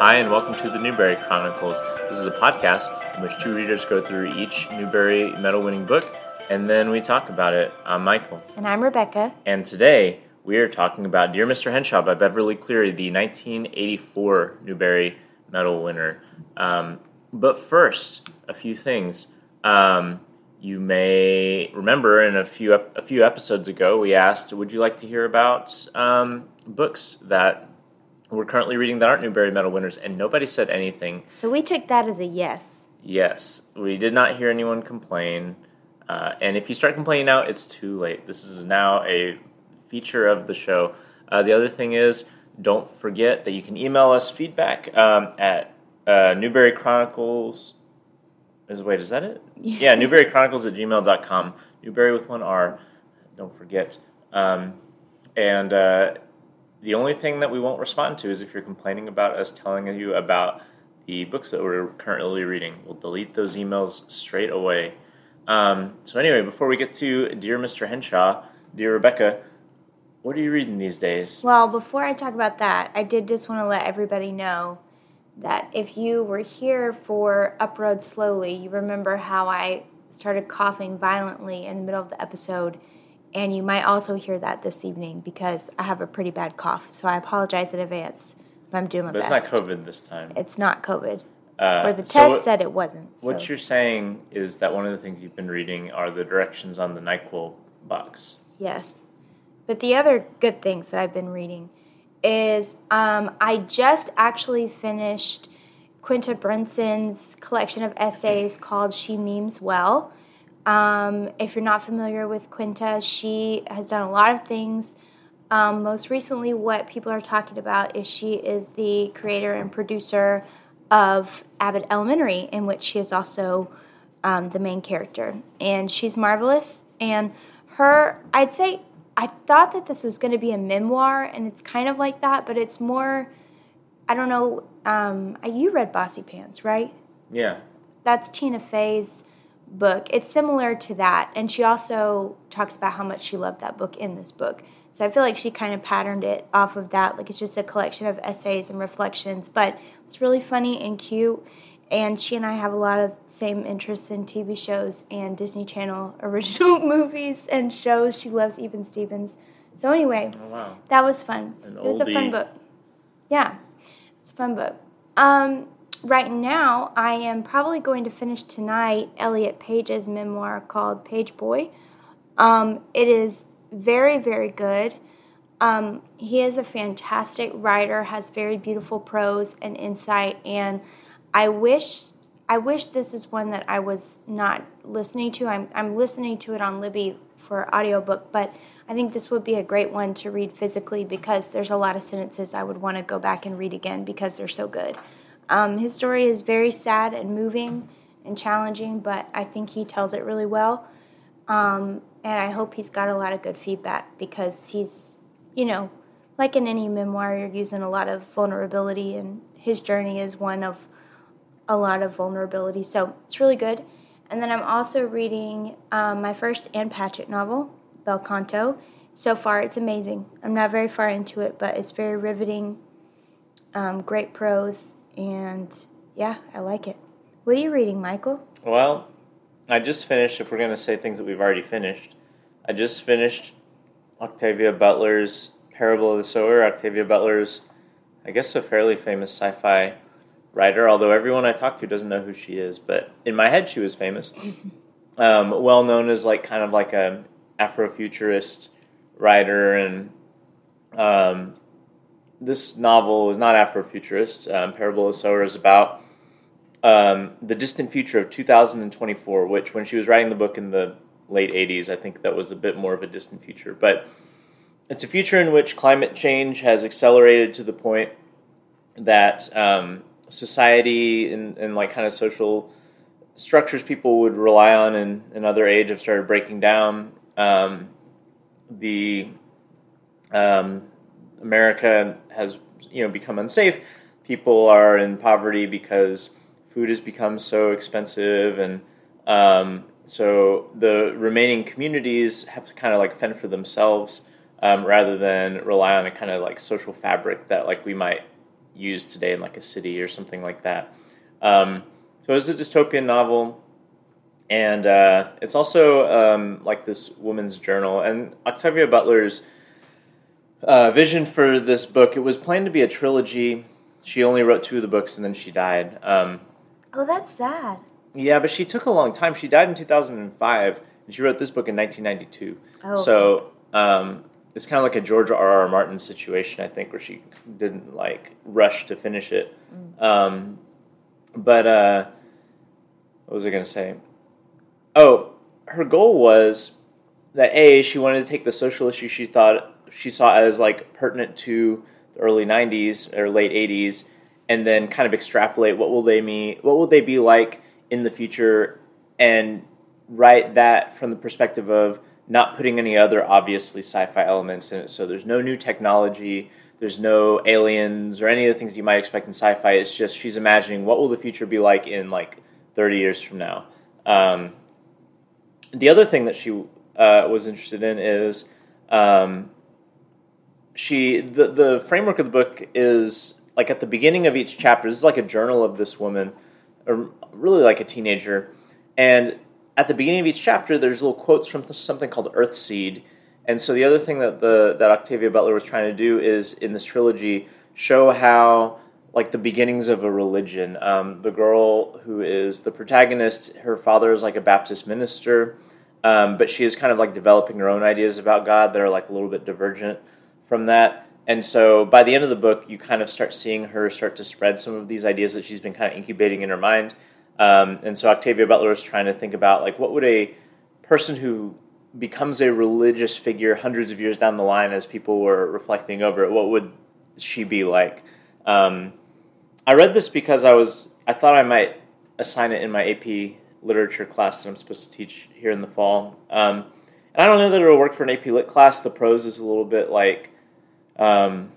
Hi, and welcome to the Newbery Chronicles. This is a podcast in which two readers go through each Newbery medal winning book and then we talk about it. I'm Michael. And I'm Rebecca. And today we are talking about Dear Mr. Henshaw by Beverly Cleary, the 1984 Newbery medal winner. Um, but first, a few things. Um, you may remember in a few a few episodes ago, we asked, "Would you like to hear about um, books that we're currently reading that aren't Newbery Medal winners?" And nobody said anything. So we took that as a yes. Yes, we did not hear anyone complain. Uh, and if you start complaining now, it's too late. This is now a feature of the show. Uh, the other thing is, don't forget that you can email us feedback um, at uh, Newbery Chronicles. Is wait, is that it? Yes. Yeah, Newbery Chronicles at gmail.com. Newbery with one R. Don't forget. Um, and uh, the only thing that we won't respond to is if you're complaining about us telling you about the books that we're currently reading. We'll delete those emails straight away. Um, so anyway, before we get to Dear Mr. Henshaw, Dear Rebecca, what are you reading these days? Well, before I talk about that, I did just want to let everybody know that if you were here for Up a Road Slowly, you remember how I started coughing violently in the middle of the episode. And you might also hear that this evening because I have a pretty bad cough. So I apologize in advance, but I'm doing my but best. It's not COVID this time. It's not COVID. Uh, or the test what, said it wasn't. So. What you're saying is that one of the things you've been reading are the directions on the NyQuil box. Yes. But the other good things that I've been reading is um, I just actually finished Quinta Brunson's collection of essays called She Memes Well. Um, if you're not familiar with Quinta, she has done a lot of things. Um, most recently, what people are talking about is she is the creator and producer of Abbott Elementary, in which she is also um, the main character. And she's marvelous. And her, I'd say, I thought that this was going to be a memoir, and it's kind of like that, but it's more, I don't know, um, you read Bossy Pants, right? Yeah. That's Tina Fey's book. It's similar to that. And she also talks about how much she loved that book in this book. So I feel like she kind of patterned it off of that. Like it's just a collection of essays and reflections, but it's really funny and cute. And she and I have a lot of same interests in TV shows and Disney Channel original movies and shows. She loves Even Stevens. So anyway, oh, wow. that was fun. An it was oldie. a fun book. Yeah, it's a fun book. Um, right now, I am probably going to finish tonight Elliot Page's memoir called Page Boy. Um, it is very, very good. Um, he is a fantastic writer, has very beautiful prose and insight, and I wish I wish this is one that I was not listening to. I'm I'm listening to it on Libby for audiobook, but I think this would be a great one to read physically because there's a lot of sentences I would want to go back and read again because they're so good. Um, his story is very sad and moving and challenging, but I think he tells it really well. Um, and I hope he's got a lot of good feedback because he's, you know, like in any memoir, you're using a lot of vulnerability, and his journey is one of a lot of vulnerability. So it's really good. And then I'm also reading um, my first Ann Patchett novel, Bel Canto. So far, it's amazing. I'm not very far into it, but it's very riveting, um, great prose, and yeah, I like it. What are you reading, Michael? Well, I just finished, if we're going to say things that we've already finished, I just finished Octavia Butler's Parable of the Sower. Octavia Butler's, I guess, a fairly famous sci fi writer, although everyone I talk to doesn't know who she is. But in my head, she was famous. Um, well known as like kind of like a Afrofuturist writer, and um, this novel is not Afrofuturist. Um, Parable of Sower is about um, the distant future of 2024, which when she was writing the book in the late 80s, I think that was a bit more of a distant future. But it's a future in which climate change has accelerated to the point that um, society and, and like kind of social structures people would rely on in another age have started breaking down. Um, the um, America has you know become unsafe. People are in poverty because food has become so expensive, and um, so the remaining communities have to kind of like fend for themselves um, rather than rely on a kind of like social fabric that like we might use today in like a city or something like that. Um, so it's a dystopian novel, and uh, it's also um, like this woman's journal. And Octavia Butler's uh, vision for this book it was planned to be a trilogy. She only wrote two of the books, and then she died. Um, oh, that's sad. Yeah, but she took a long time. She died in 2005, and she wrote this book in 1992. Oh. So um, it's kind of like a George R. R. Martin situation, I think, where she didn't like rush to finish it. Mm. Um, but uh, what was I going to say? Oh, her goal was that a she wanted to take the social issue she thought she saw as like pertinent to the early 90s or late 80s and then kind of extrapolate what will they mean what will they be like in the future and write that from the perspective of not putting any other obviously sci-fi elements in it. So there's no new technology. There's no aliens or any of the things you might expect in sci-fi. It's just she's imagining what will the future be like in like 30 years from now. Um, the other thing that she uh, was interested in is um, she the the framework of the book is like at the beginning of each chapter. This is like a journal of this woman, or really like a teenager, and at the beginning of each chapter, there's little quotes from something called Earthseed. And so the other thing that the that Octavia Butler was trying to do is in this trilogy show how like the beginnings of a religion. Um, the girl who is the protagonist, her father is like a Baptist minister, um, but she is kind of like developing her own ideas about God that are like a little bit divergent from that. And so by the end of the book, you kind of start seeing her start to spread some of these ideas that she's been kind of incubating in her mind. Um, and so Octavia Butler is trying to think about like what would a person who becomes a religious figure hundreds of years down the line, as people were reflecting over it, what would she be like? Um, I read this because I was I thought I might assign it in my AP literature class that I'm supposed to teach here in the fall. Um, and I don't know that it'll work for an AP Lit class. The prose is a little bit like, um,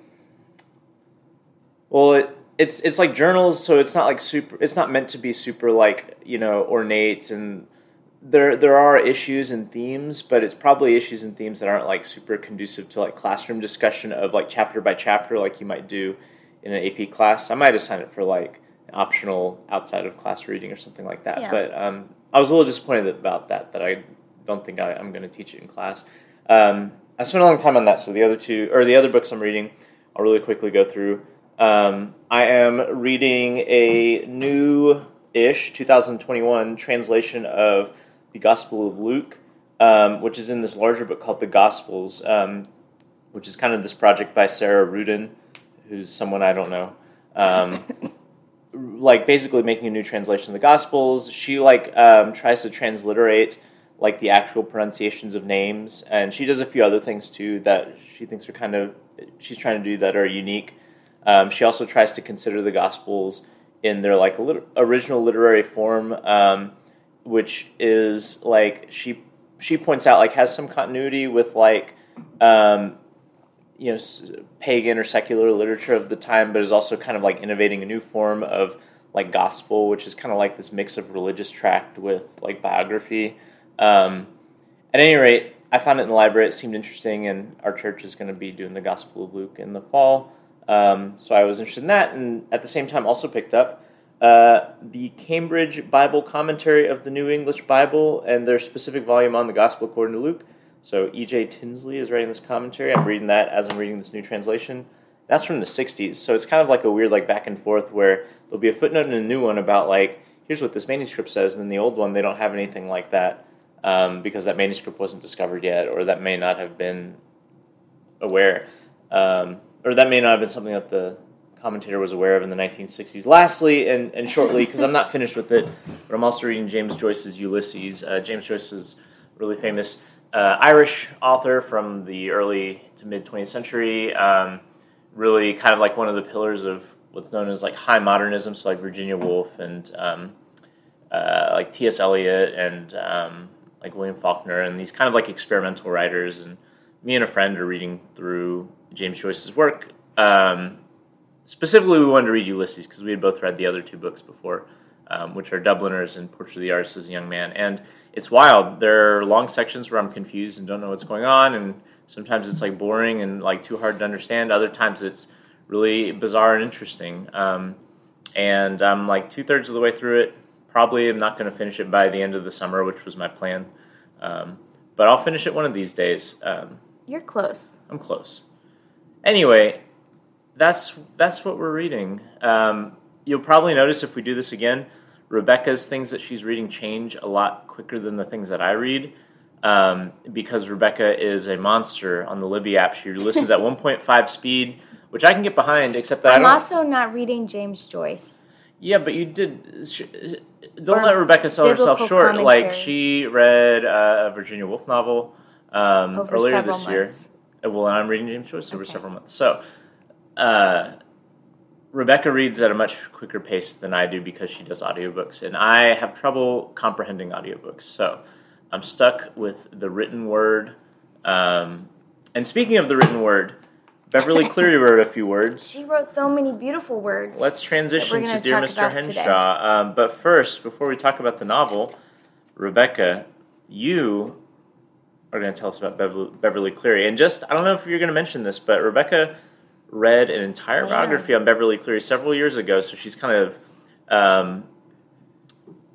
well, it, it's it's like journals, so it's not like super. It's not meant to be super like you know ornate and there there are issues and themes, but it's probably issues and themes that aren't like super conducive to like classroom discussion of like chapter by chapter, like you might do in an AP class. I might assign it for like optional outside of class reading or something like that. Yeah. But um, I was a little disappointed about that. That I don't think I, I'm going to teach it in class. Um, I spent a long time on that. So the other two or the other books I'm reading, I'll really quickly go through. Um, I am reading a new ish 2021 translation of the Gospel of Luke, um, which is in this larger book called the Gospels, um, which is kind of this project by Sarah Ruden, who's someone I don't know. Um, like basically making a new translation of the Gospels. She like um, tries to transliterate like the actual pronunciations of names, and she does a few other things too that she thinks are kind of she's trying to do that are unique. Um, she also tries to consider the Gospels in their like lit- original literary form, um, which is like she she points out like has some continuity with like um, you know pagan or secular literature of the time, but is also kind of like innovating a new form of like gospel, which is kind of like this mix of religious tract with like biography. Um, at any rate, I found it in the library. It seemed interesting, and our church is going to be doing the Gospel of Luke in the fall. Um, so I was interested in that, and at the same time, also picked up uh, the Cambridge Bible Commentary of the New English Bible and their specific volume on the Gospel according to Luke. So E.J. Tinsley is writing this commentary. I'm reading that as I'm reading this new translation. That's from the 60s, so it's kind of like a weird like back and forth where there'll be a footnote and a new one about like here's what this manuscript says, and then the old one they don't have anything like that um, because that manuscript wasn't discovered yet, or that may not have been aware, um, or that may not have been something that the commentator was aware of in the 1960s. Lastly, and, and shortly, because I'm not finished with it, but I'm also reading James Joyce's Ulysses. Uh, James Joyce is really famous uh, Irish author from the early to mid 20th century. Um, really, kind of like one of the pillars of what's known as like high modernism, so like Virginia Woolf and um, uh, like T.S. Eliot and um, like William Faulkner and these kind of like experimental writers. And me and a friend are reading through James Joyce's work. Um, specifically, we wanted to read Ulysses because we had both read the other two books before, um, which are Dubliners and Portrait of the Artist as a Young Man. And it's wild. There are long sections where I'm confused and don't know what's going on, and sometimes it's like boring and like too hard to understand. Other times it's really bizarre and interesting. Um, and I'm like two thirds of the way through it. Probably I'm not going to finish it by the end of the summer, which was my plan. Um, but I'll finish it one of these days. Um, You're close. I'm close. Anyway, that's that's what we're reading. Um, you'll probably notice if we do this again, Rebecca's things that she's reading change a lot quicker than the things that I read. Um, because Rebecca is a monster on the Libby app. She listens at 1.5 speed, which I can get behind, except that I'm also not reading James Joyce. Yeah, but you did. Sh- don't Or let Rebecca sell herself short. Like she read uh, a Virginia Woolf novel um, earlier this year. months. Uh, Well, I'm reading James Joyce over Okay. several months. So, uh, Rebecca reads at a much quicker pace than I do because she does audiobooks, and I have trouble comprehending audiobooks. So, I'm stuck with the written word. Um, and speaking of the written word, Beverly Cleary wrote a few words. She wrote so many beautiful words. Let's transition to Dear Mr. Henshaw. Um, but first, before we talk about the novel, Rebecca, you are going to tell us about Beverly, Beverly Cleary. And just, I don't know if you're going to mention this, but Rebecca read an entire Where? biography on Beverly Cleary several years ago, so she's kind of um,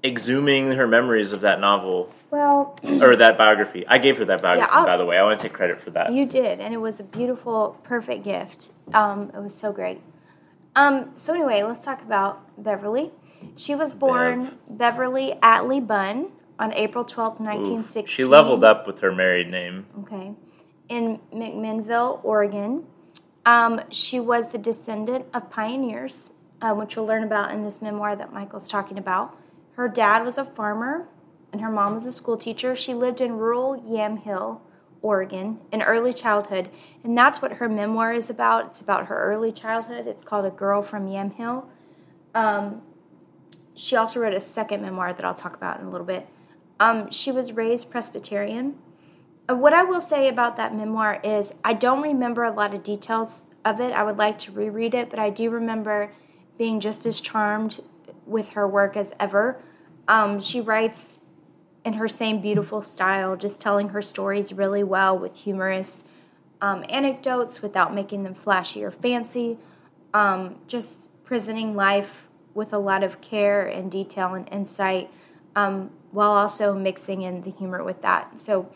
exhuming her memories of that novel well, or that biography. I gave her that biography, I'll- by the way. I want to take credit for that. you did, and it was a beautiful, perfect gift. Um, it was so great. Um, so anyway, let's talk about Beverly. She was born Beverly Atlee Bunn on April twelfth, 1916. She leveled up with her married name. Okay. In McMinnville, Oregon. Um, she was the descendant of pioneers, uh, which you'll learn about in this memoir that Michael's talking about. Her dad was a farmer and her mom was a school teacher. She lived in rural Yamhill, Oregon, in early childhood. And that's what her memoir is about. It's about her early childhood. It's called A Girl from Yamhill. Um, she also wrote a second memoir that I'll talk about in a little bit. Um, she was raised Presbyterian. Uh, What I will say about that memoir is I don't remember a lot of details of it. I would like to reread it, but I do remember being just as charmed with her work as ever. Um, she writes in her same beautiful style, just telling her stories really well with humorous um, anecdotes without making them flashy or fancy. Um, just presenting life with a lot of care and detail and insight, um, while also mixing in the humor with that. So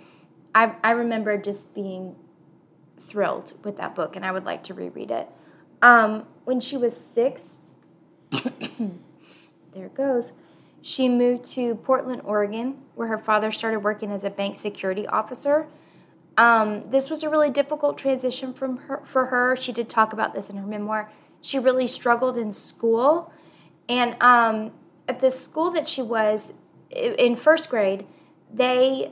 I, I remember just being thrilled with that book, and I would like to reread it. Um, when she was six, there it goes. She moved to Portland, Oregon, where her father started working as a bank security officer. Um, this was a really difficult transition from her, for her. She did talk about this in her memoir. She really struggled in school, and um, at the school that she was in first grade, they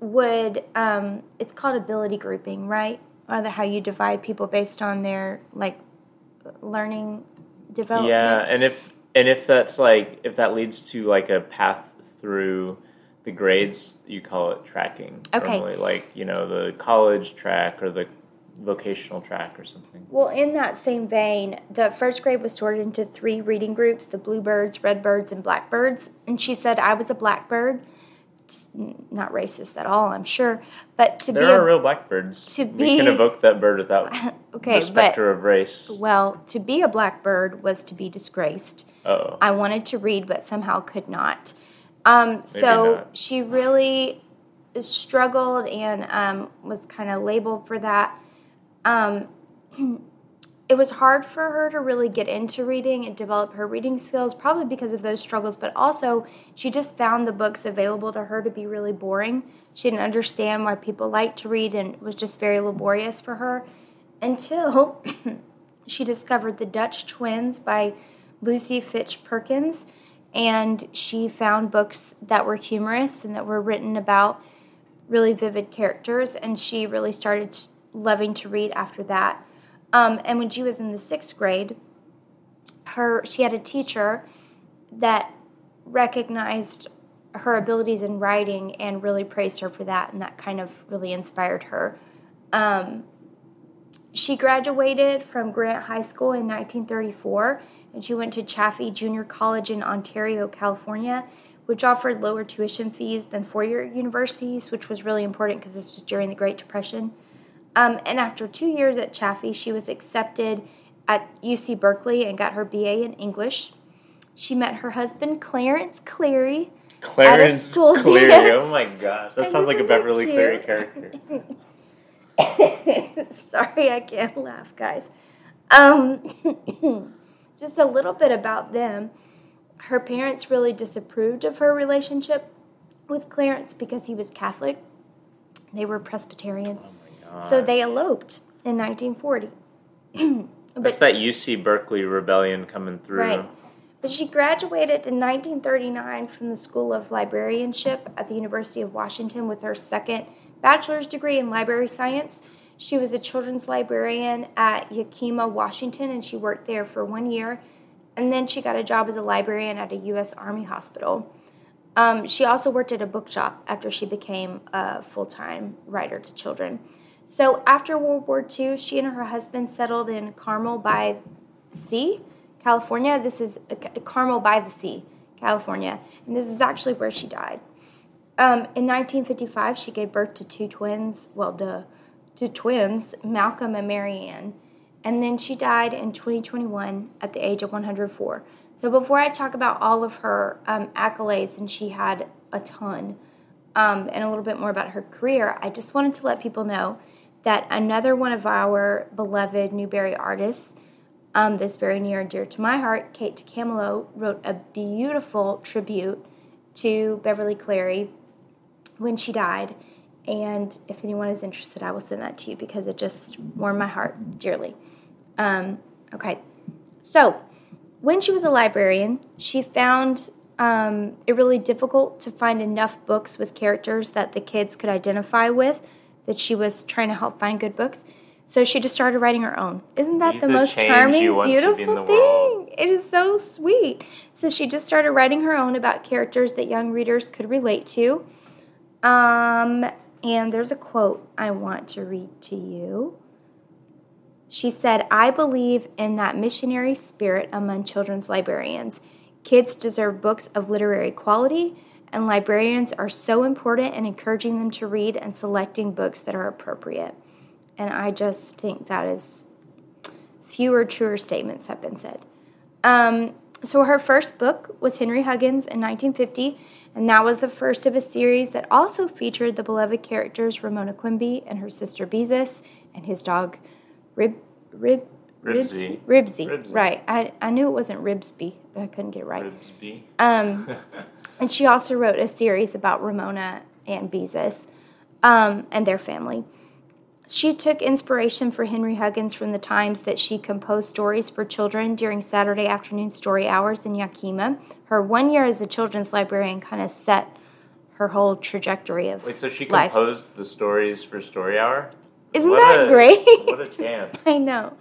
would um, it's called ability grouping, right? Or the, how you divide people based on their like learning development. Yeah, and if and if that's like if that leads to like a path through the grades, you call it tracking. Okay. normally, like you know the college track or the vocational track or something. Well, in that same vein, the first grade was sorted into three reading groups the bluebirds, redbirds, and blackbirds. And she said, I was a blackbird. It's not racist at all, I'm sure. But to There be are a, real blackbirds. to we can evoke that bird without okay, the but specter of race. well, to be a blackbird was to be disgraced. Oh, I wanted to read, but somehow could not. Um, so not. she really struggled and um, was kind of labeled for that. Um, it was hard for her to really get into reading and develop her reading skills, probably because of those struggles, but also she just found the books available to her to be really boring. She didn't understand why people liked to read and it was just very laborious for her until she discovered The Dutch Twins by Lucy Fitch Perkins. And she found books that were humorous and that were written about really vivid characters. And she really started loving to read after that. Um, and when she was in the sixth grade, her she had a teacher that recognized her abilities in writing and really praised her for that, and that kind of really inspired her. Um, she graduated from Grant High School in 1934, and she went to Chaffey Junior College in Ontario, California, which offered lower tuition fees than four year universities, which was really important because this was during the Great Depression. Um, and after two years at Chaffey, she was accepted at UC Berkeley and got her BA in English. She met her husband, Clarence Cleary. Clarence Cleary. dance. Oh my gosh. That And sounds like a Beverly? Cleary character. Sorry, I can't laugh, guys. Um, just a little bit about them. Her parents really disapproved of her relationship with Clarence because he was Catholic. They were Presbyterian. Oh god. So they eloped in 1940. That's that UC Berkeley rebellion coming through. Right. But she graduated in 1939 from the School of Librarianship at the University of Washington with her second bachelor's degree in library science. She was a children's librarian at Yakima, Washington, and she worked there for one year. And then she got a job as a librarian at a U.S. Army hospital. Um, she also worked at a bookshop after she became a full time writer to children. So after World War II, she and her husband settled in Carmel by the Sea, California. This is Carmel by the Sea, California. And this is actually where she died. Um, in 1955, she gave birth to two twins, well, duh, two twins, Malcolm and Marianne. And then she died in 2021 at the age of 104. So before I talk about all of her um, accolades, and she had a ton, um, and a little bit more about her career, I just wanted to let people know that another one of our beloved Newbery artists, um, that's very near and dear to my heart, Kate DiCamillo, wrote a beautiful tribute to Beverly Cleary when she died. And if anyone is interested, I will send that to you because it just warmed my heart dearly. Um, okay, so when she was a librarian, she found um, it really difficult to find enough books with characters that the kids could identify with, that she was trying to help find good books. So she just started writing her own. Isn't that Be the, the most charming, beautiful thing? It is so sweet. So she just started writing her own about characters that young readers could relate to. Um, and there's a quote I want to read to you. She said, I believe in that missionary spirit among children's librarians. Kids deserve books of literary quality, and librarians are so important in encouraging them to read and selecting books that are appropriate. And I just think that is fewer truer statements have been said. Um, so her first book was Henry Huggins in 1950, and that was the first of a series that also featured the beloved characters Ramona Quimby and her sister Beezus and his dog Rib Rib Ribsy. Ribsy. Ribsy. Right. I, I knew it wasn't Ribsby, but I couldn't get it right. Ribsby. Um, and she also wrote a series about Ramona and Beezus um, and their family. She took inspiration for Henry Huggins from the times that she composed stories for children during Saturday afternoon story hours in Yakima. Her one year as a children's librarian kind of set her whole trajectory of Wait, so she life. composed the stories for Story Hour? Isn't What that a- great? What a chance. I know.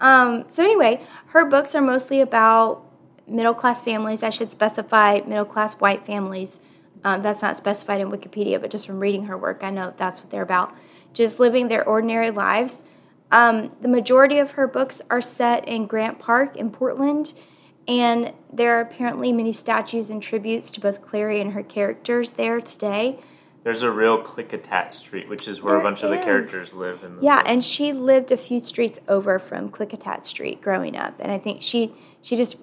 Um, so anyway, her books are mostly about middle class families. I should specify middle class white families. Um, that's not specified in Wikipedia, but just from reading her work, I know that's what they're about. Just living their ordinary lives. Um, the majority of her books are set in Grant Park in Portland, and there are apparently many statues and tributes to both Cleary and her characters there today. There's a real Klickitat Street, which is where There a bunch of the characters live. In the Yeah, and she lived a few streets over from Klickitat Street growing up, and I think she she just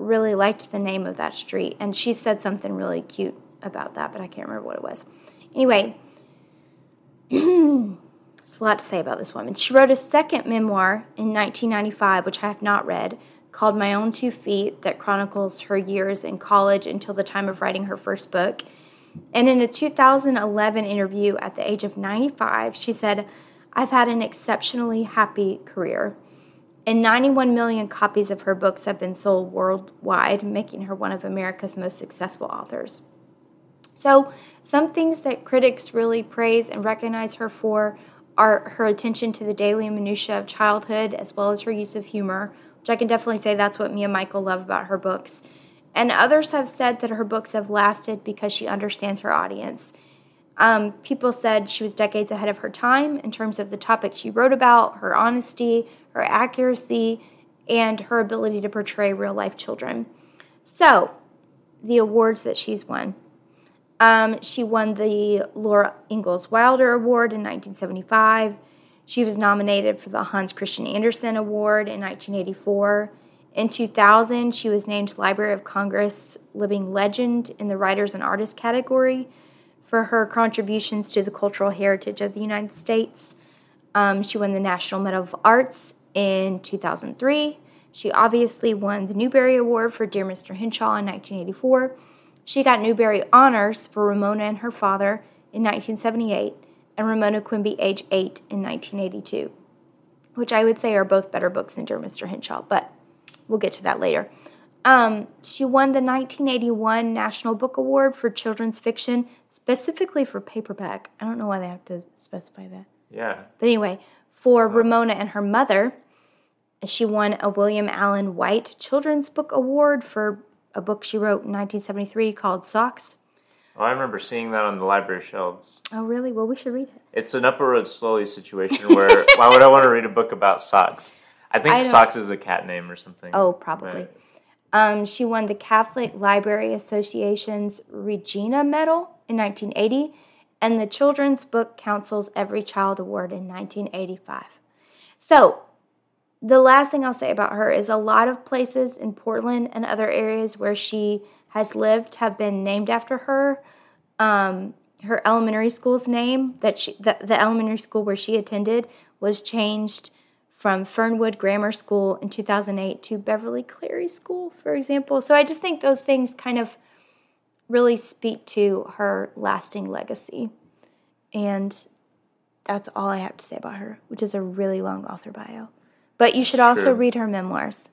really liked the name of that street, and she said something really cute about that, but I can't remember what it was. Anyway, there's a lot to say about this woman. She wrote a second memoir in 1995, which I have not read, called My Own Two Feet, that chronicles her years in college until the time of writing her first book. And in a 2011 interview at the age of 95, she said, I've had an exceptionally happy career. And 91 million copies of her books have been sold worldwide, making her one of America's most successful authors. So, some things that critics really praise and recognize her for are her attention to the daily minutiae of childhood, as well as her use of humor, which I can definitely say that's what me and Michael love about her books. And others have said that her books have lasted because she understands her audience. Um, people said she was decades ahead of her time in terms of the topic she wrote about, her honesty, her accuracy, and her ability to portray real life children. So, the awards that she's won. Um, she won the Laura Ingalls Wilder Award in 1975. She was nominated for the Hans Christian Andersen Award in 1984. In 2000, she was named Library of Congress Living Legend in the Writers and Artists category for her contributions to the cultural heritage of the United States. Um, she won the National Medal of Arts in 2003. She obviously won the Newbery Award for Dear Mr. Henshaw in 1984. She got Newbery Honors for Ramona and Her Father in 1978 and Ramona Quimby, age 8, in 1982, which I would say are both better books than Dear Mr. Henshaw, but we'll get to that later. Um, she won the 1981 National Book Award for children's fiction, specifically for paperback. I don't know why they have to specify that. Yeah. But anyway, for Ramona and her mother, she won a William Allen White Children's Book Award for a book she wrote in 1973 called Socks. Oh, I remember seeing that on the library shelves. Oh, really? Well, we should read it. It's an Up a Road Slowly situation where why would I want to read a book about socks? I think I socks is a cat name or something. Oh, probably. Right. Um, she won the Catholic Library Association's Regina Medal in 1980 and the Children's Book Council's Every Child Award in 1985. So, the last thing I'll say about her is a lot of places in Portland and other areas where she has lived have been named after her. Um, her elementary school's name that she the, the elementary school where she attended was changed from Fernwood Grammar School in 2008 to Beverly Cleary School, for example. So I just think those things kind of really speak to her lasting legacy. And that's all I have to say about her, which is a really long author bio. But you should also True. read her memoirs.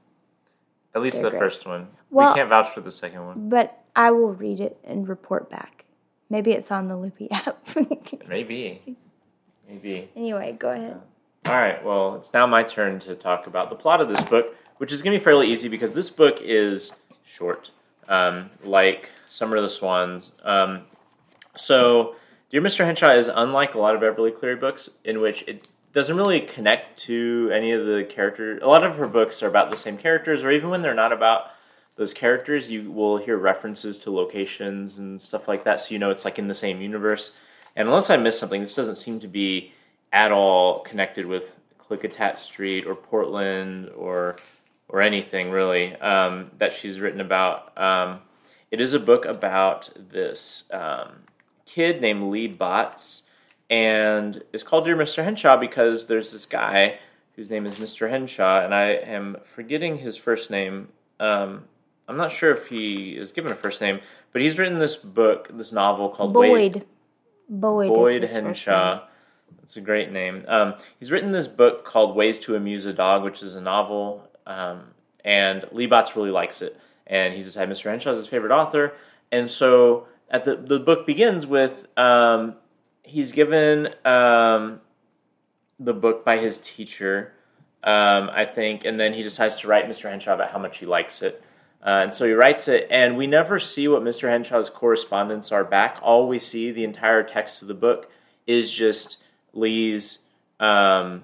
At least They're the great. first one. Well- we can't vouch for the second one. But I will read it and report back. Maybe it's on the Loopy app. Maybe. Maybe. anyway, go ahead. All right, well, it's now my turn to talk about the plot of this book, which is going to be fairly easy because this book is short, um, like Summer of the Swans. Um, so, Dear Mr. Henshaw is unlike a lot of Beverly Cleary books in which it doesn't really connect to any of the characters. A lot of her books are about the same characters, or even when they're not about those characters, you will hear references to locations and stuff like that, so you know it's like in the same universe. And unless I missed something, this doesn't seem to be at all connected with Klickitat Street or Portland or or anything really um, that she's written about. Um, it is a book about this um, kid named Lee Botts, and it's called Dear Mr. Henshaw because there's this guy whose name is Mr. Henshaw, and I am forgetting his first name. Um, I'm not sure if he is given a first name, but he's written this book, this novel called Boyd. Boyd. Boyd first Henshaw. That's a great name. Um, he's written this book called Ways to Amuse a Dog, which is a novel, um, and Lee Botts really likes it. And he's decided Mr. Henshaw is his favorite author. And so at the, the book begins with um, he's given um, the book by his teacher, um, I think, and then he decides to write Mr. Henshaw about how much he likes it. Uh, and so he writes it, and we never see what Mr. Henshaw's correspondence are back. All we see, the entire text of the book, is just Lee's um,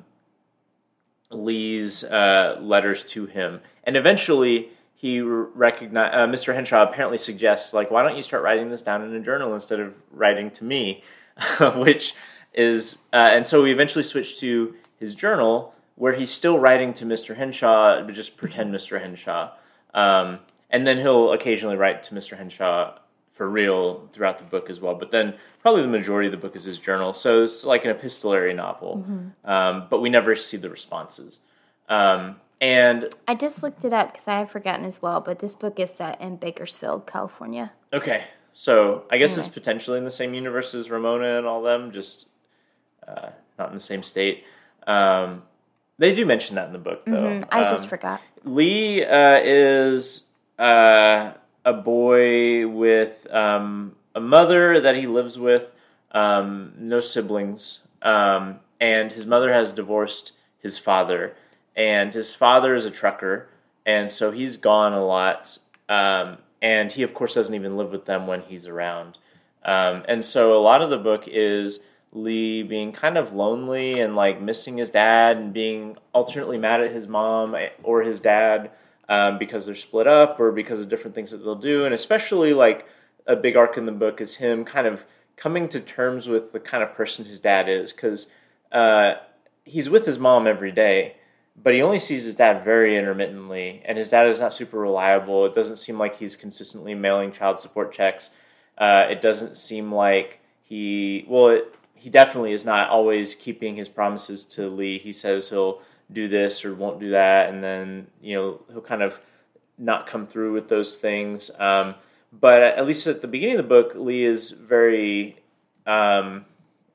Lee's uh, letters to him, and eventually he recognize uh, Mr. Henshaw apparently suggests like, why don't you start writing this down in a journal instead of writing to me, which is uh, and so we eventually switch to his journal where he's still writing to Mr. Henshaw, but just pretend Mr. Henshaw, um, and then he'll occasionally write to Mr. Henshaw for real throughout the book as well. But then probably the majority of the book is his journal, so it's like an epistolary novel. Um, but we never see the responses. Um, and I just looked it up because I have forgotten as well, but this book is set in Bakersfield, California. okay, so I guess it's potentially in the same universe as Ramona and all them, just uh, not in the same state. Um, they do mention that in the book, though. Mhm, I just Um, forgot. Lee uh, is uh, a boy with um, a mother that he lives with, um, no siblings, um, and his mother has divorced his father, and his father is a trucker, and so he's gone a lot, um, and he of course doesn't even live with them when he's around, um, and so a lot of the book is Lee being kind of lonely and like missing his dad and being alternately mad at his mom or his dad um, because they're split up or because of different things that they'll do. And especially like a big arc in the book is him kind of coming to terms with the kind of person his dad is because uh, he's with his mom every day, but he only sees his dad very intermittently, and his dad is not super reliable. It doesn't seem like he's consistently mailing child support checks. Uh, it doesn't seem like he well, it, he definitely is not always keeping his promises to Lee. He says he'll do this or won't do that, and then you know he'll kind of not come through with those things. Um, but at least at the beginning of the book, Lee is very um,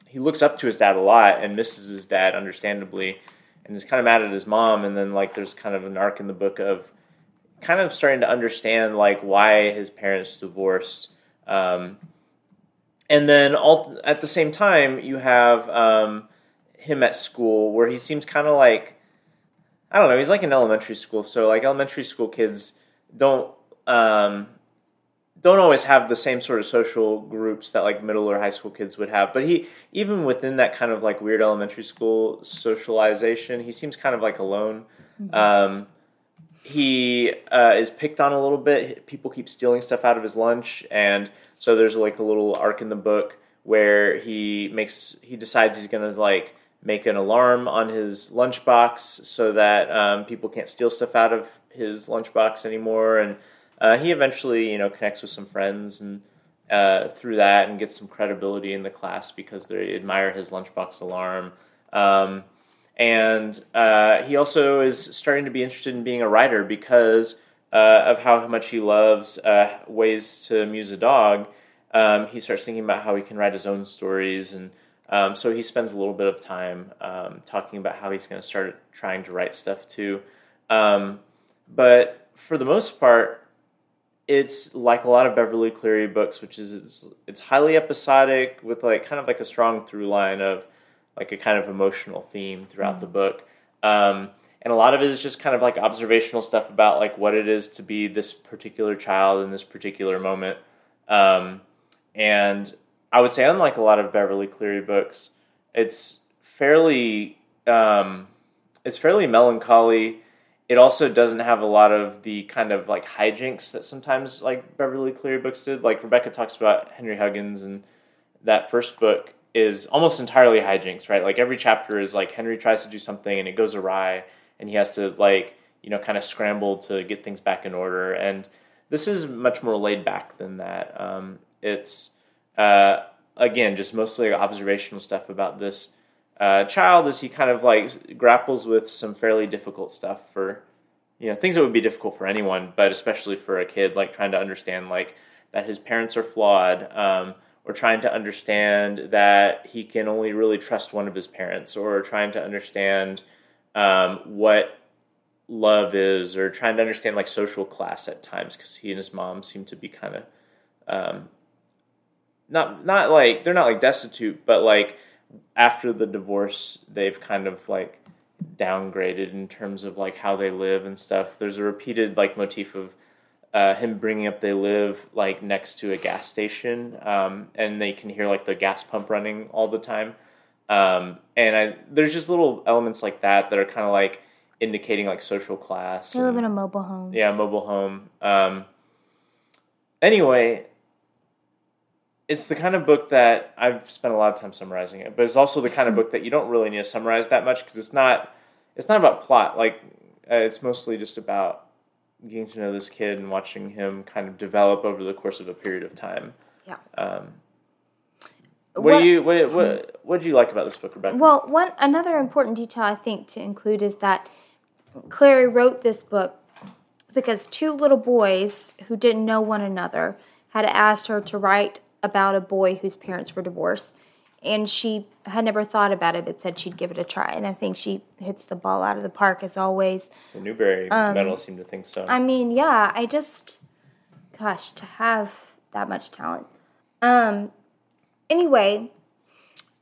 he looks up to his dad a lot and misses his dad, understandably, and is kind of mad at his mom. And then like there's kind of an arc in the book of kind of starting to understand like why his parents divorced. Um, and then all at the same time, you have um, him at school where he seems kind of like I don't know. He's like in elementary school, so like elementary school kids don't um, don't always have the same sort of social groups that like middle or high school kids would have. But he even within that kind of like weird elementary school socialization, he seems kind of like alone. Mm-hmm. Um, he uh, is picked on a little bit. People keep stealing stuff out of his lunch, and so there's like a little arc in the book where he makes he decides he's gonna like make an alarm on his lunchbox so that um, people can't steal stuff out of his lunchbox anymore, and uh, he eventually, you know, connects with some friends and uh, through that and gets some credibility in the class because they admire his lunchbox alarm. Um, and uh, he also is starting to be interested in being a writer because uh, of how much he loves uh, ways to amuse a dog. Um, he starts thinking about how he can write his own stories and um, so he spends a little bit of time um, talking about how he's going to start trying to write stuff too. Um, but for the most part, it's like a lot of Beverly Cleary books, which is it's, it's, highly episodic with like kind of like a strong through line of like a kind of emotional theme throughout mm-hmm. the book. Um, and a lot of it is just kind of like observational stuff about like what it is to be this particular child in this particular moment. Um, and I would say, unlike a lot of Beverly Cleary books, it's fairly um, it's fairly melancholy it also doesn't have a lot of the kind of like hijinks that sometimes like Beverly Cleary books did. Like Rebecca talks about Henry Huggins and that first book is almost entirely hijinks, right? Like every chapter is like Henry tries to do something and it goes awry and he has to like, you know, kind of scramble to get things back in order. And this is much more laid back than that. Um, it's, uh, again, just mostly observational stuff about this uh, child as he kind of like grapples with some fairly difficult stuff for you know things that would be difficult for anyone, but especially for a kid, like trying to understand like that his parents are flawed, um, or trying to understand that he can only really trust one of his parents, or trying to understand um, what love is, or trying to understand like social class at times because he and his mom seem to be kind of um, not not like they're not like destitute, but like after the divorce, they've kind of like downgraded in terms of like how they live and stuff. There's a repeated like motif of uh, him bringing up they live like next to a gas station, um, and they can hear like the gas pump running all the time. Um, and I, there's just little elements like that that are kind of like indicating like social class. They live in a mobile home. Yeah, mobile home. Um, anyway, it's the kind of book that I've spent a lot of time summarizing it, but it's also the kind of book that you don't really need to summarize that much because it's not it's not about plot. Like uh, it's mostly just about getting to know this kid and watching him kind of develop over the course of a period of time. Yeah. Um, what, what, do you what what what did you like about this book, Rebecca? Well, one another important detail I think to include is that Cleary wrote this book because two little boys who didn't know one another had asked her to write about a boy whose parents were divorced. And she had never thought about it, but said she'd give it a try. And I think she hits the ball out of the park as always. The Newbery um, Medal seemed to think so. I mean, yeah, I just, gosh, to have that much talent. Um, anyway,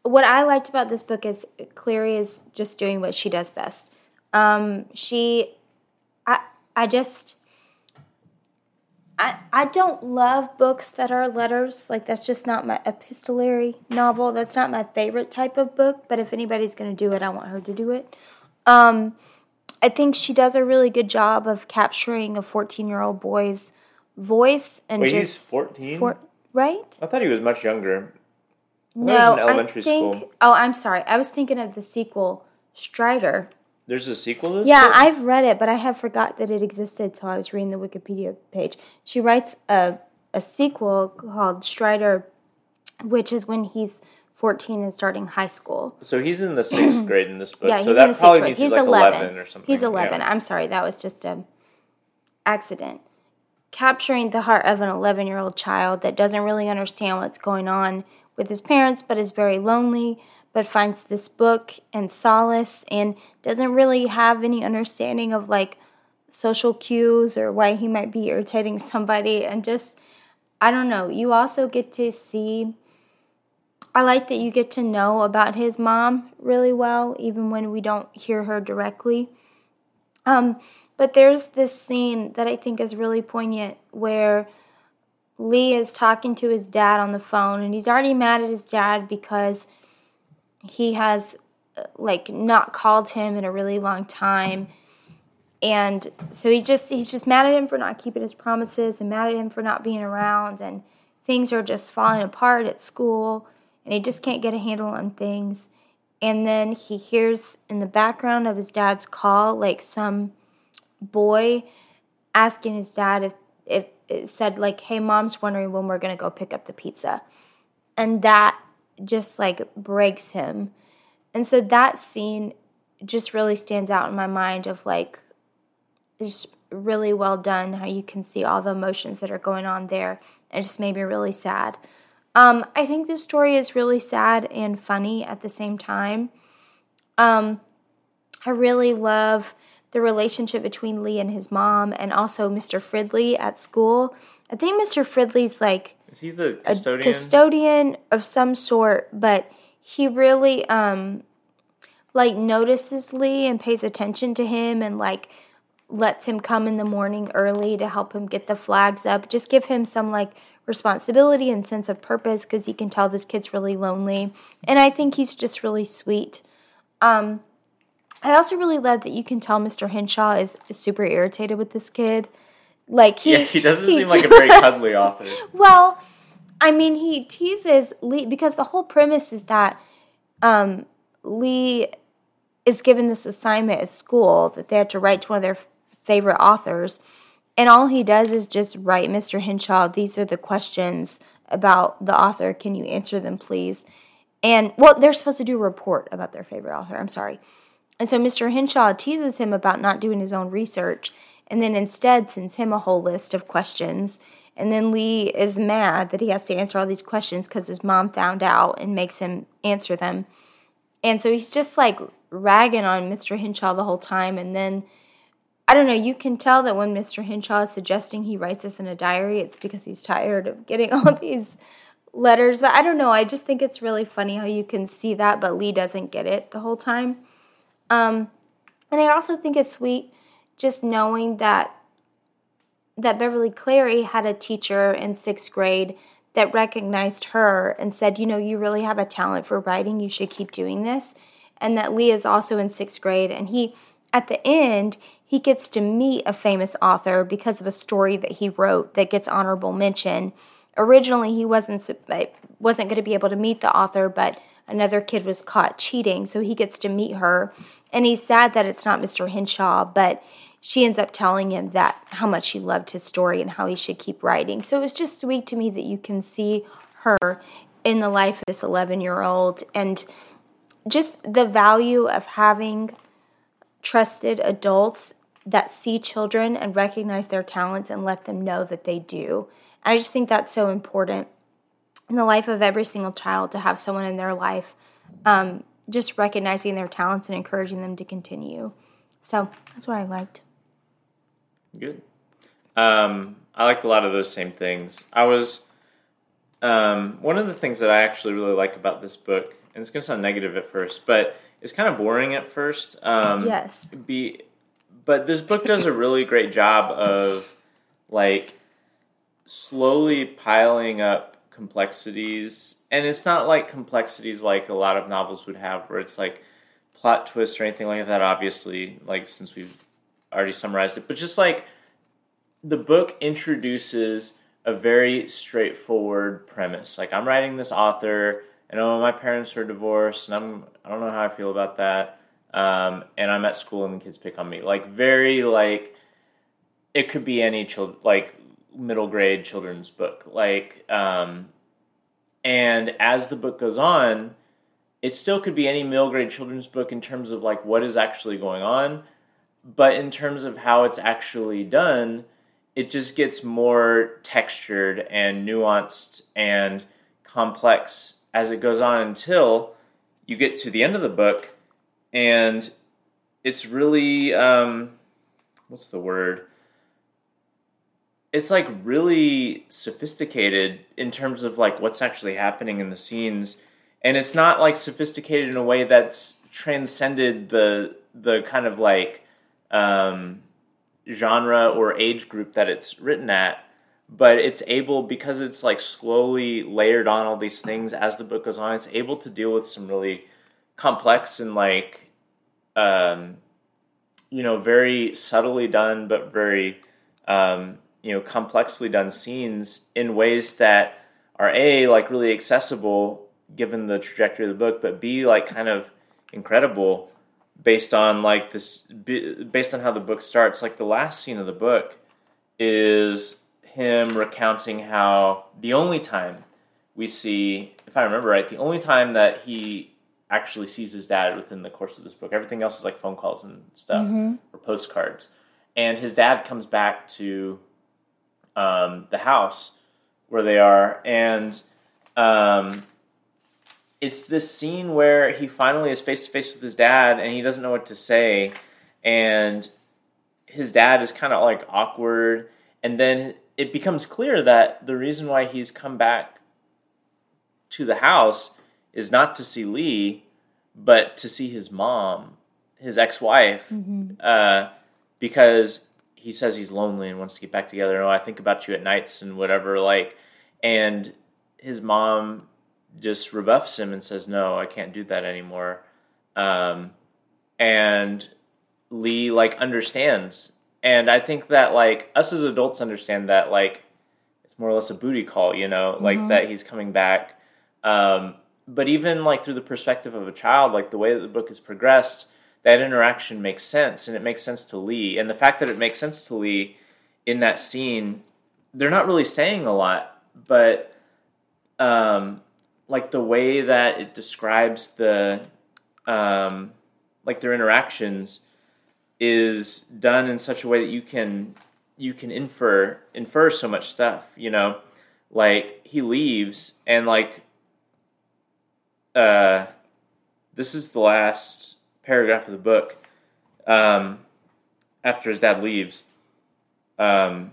what I liked about this book is Cleary is just doing what she does best. Um, she, I, I just, I, I don't love books that are letters. Like, that's just not my epistolary novel. That's not my favorite type of book. But if anybody's going to do it, I want her to do it. Um, I think she does a really good job of capturing a 14 year old boy's voice and Wait, just he's 14? for- right? I thought he was much younger. he No, in elementary I think. school. Oh, I'm sorry. I was thinking of the sequel, Strider. There's a sequel to this Yeah, book? I've read it, but I have forgot that it existed till I was reading the Wikipedia page. She writes a a sequel called Strider, which is when he's 14 and starting high school. So he's in the sixth grade in this book. Yeah, so he's that in the probably sixth grade. means He's he's like 11. 11 or something. He's 11. Yeah. I'm sorry, that was just a accident. Capturing the heart of an 11 year old child that doesn't really understand what's going on with his parents, but is very lonely, but finds this book and solace and doesn't really have any understanding of like social cues or why he might be irritating somebody. And just, I don't know. You also get to see. I like that you get to know about his mom really well, even when we don't hear her directly. Um, but there's this scene that I think is really poignant where Lee is talking to his dad on the phone, and he's already mad at his dad because he has uh, like not called him in a really long time. And so he just he's just mad at him for not keeping his promises and mad at him for not being around and things are just falling apart at school and he just can't get a handle on things. And then he hears in the background of his dad's call like some boy asking his dad if if it said like, "Hey, mom's wondering when we're gonna go pick up the pizza," and that just like breaks him. And so that scene just really stands out in my mind of like just really well done how you can see all the emotions that are going on there. It just made me really sad. Um, I think this story is really sad and funny at the same time. Um, I really love the relationship between Lee and his mom, and also Mr. Fridley at school. I think Mr. Fridley's like Is he the a custodian? custodian of some sort, but he really um like notices Lee and pays attention to him and like lets him come in the morning early to help him get the flags up. Just give him some like responsibility and sense of purpose because he can tell this kid's really lonely. And I think he's just really sweet. Um I also really love that you can tell Mr. Henshaw is, is super irritated with this kid. Like he yeah, he doesn't seem like a very cuddly author. well, I mean, he teases Lee because the whole premise is that um, Lee is given this assignment at school that they have to write to one of their f- favorite authors. And all he does is just write, Mr. Henshaw, these are the questions about the author. Can you answer them, please? And, well, they're supposed to do a report about their favorite author. I'm sorry. And so Mr. Henshaw teases him about not doing his own research and then instead sends him a whole list of questions. And then Lee is mad that he has to answer all these questions because his mom found out and makes him answer them. And so he's just like ragging on Mr. Henshaw the whole time. And then, I don't know, you can tell that when Mr. Henshaw is suggesting he writes this in a diary, it's because he's tired of getting all these letters. But I don't know, I just think it's really funny how you can see that, but Lee doesn't get it the whole time. Um, and I also think it's sweet just knowing that that Beverly Cleary had a teacher in sixth grade that recognized her and said, you know, you really have a talent for writing. You should keep doing this. And that Lee is also in sixth grade. And he, at the end, he gets to meet a famous author because of a story that he wrote that gets honorable mention. Originally, he wasn't uh, wasn't going to be able to meet the author, but another kid was caught cheating, so he gets to meet her. And he's sad that it's not Mr. Henshaw, but she ends up telling him that how much she loved his story and how he should keep writing. So it was just sweet to me that you can see her in the life of this 11 year old and just the value of having trusted adults that see children and recognize their talents and let them know that they do. And I just think that's so important in the life of every single child to have someone in their life um, just recognizing their talents and encouraging them to continue. So that's what I liked. Good. Um, I liked a lot of those same things. I was um, one of the things that I actually really like about this book, and it's gonna sound negative at first, but it's kind of boring at first. Um, yes. Be, but this book does a really great job of like slowly piling up complexities, and it's not like complexities like a lot of novels would have, where it's like plot twists or anything like that. Obviously, like since we've already summarized it, but just like the book introduces a very straightforward premise. Like I'm writing this author, and oh, my parents are divorced, and I'm I don't know how I feel about that. Um, and I'm at school, and the kids pick on me. Like very like it could be any child like middle grade children's book. Like um, and as the book goes on, it still could be any middle grade children's book in terms of like what is actually going on, but in terms of how it's actually done it just gets more textured and nuanced and complex as it goes on until you get to the end of the book and it's really um, what's the word? It's like really sophisticated in terms of like what's actually happening in the scenes and it's not like sophisticated in a way that's transcended the the kind of like um, genre or age group that it's written at but it's able because it's like slowly layered on all these things as the book goes on it's able to deal with some really complex and like um you know very subtly done but very um you know complexly done scenes in ways that are a like really accessible given the trajectory of the book but b like kind of incredible based on like this based on how the book starts like the last scene of the book is him recounting how the only time we see if i remember right the only time that he actually sees his dad within the course of this book everything else is like phone calls and stuff mm-hmm. or postcards and his dad comes back to um, the house where they are and um, it's this scene where he finally is face to face with his dad and he doesn't know what to say. And his dad is kind of like awkward. And then it becomes clear that the reason why he's come back to the house is not to see Lee but to see his mom his ex-wife. Mm-hmm. uh, because he says he's lonely and wants to get back together. Oh i think about you at nights and whatever like and his mom just rebuffs him and says, "No, I can't do that anymore." Um, and Lee like understands, and I think that like us as adults understand that like it's more or less a booty call, you know, mm-hmm. like that he's coming back. Um, but even like through the perspective of a child, like the way that the book has progressed, that interaction makes sense, and it makes sense to Lee, and the fact that it makes sense to Lee in that scene, they're not really saying a lot, but um, like the way that it describes the um, like their interactions is done in such a way that you can you can infer infer so much stuff you know? Like he leaves and like uh this is the last paragraph of the book um after his dad leaves. Um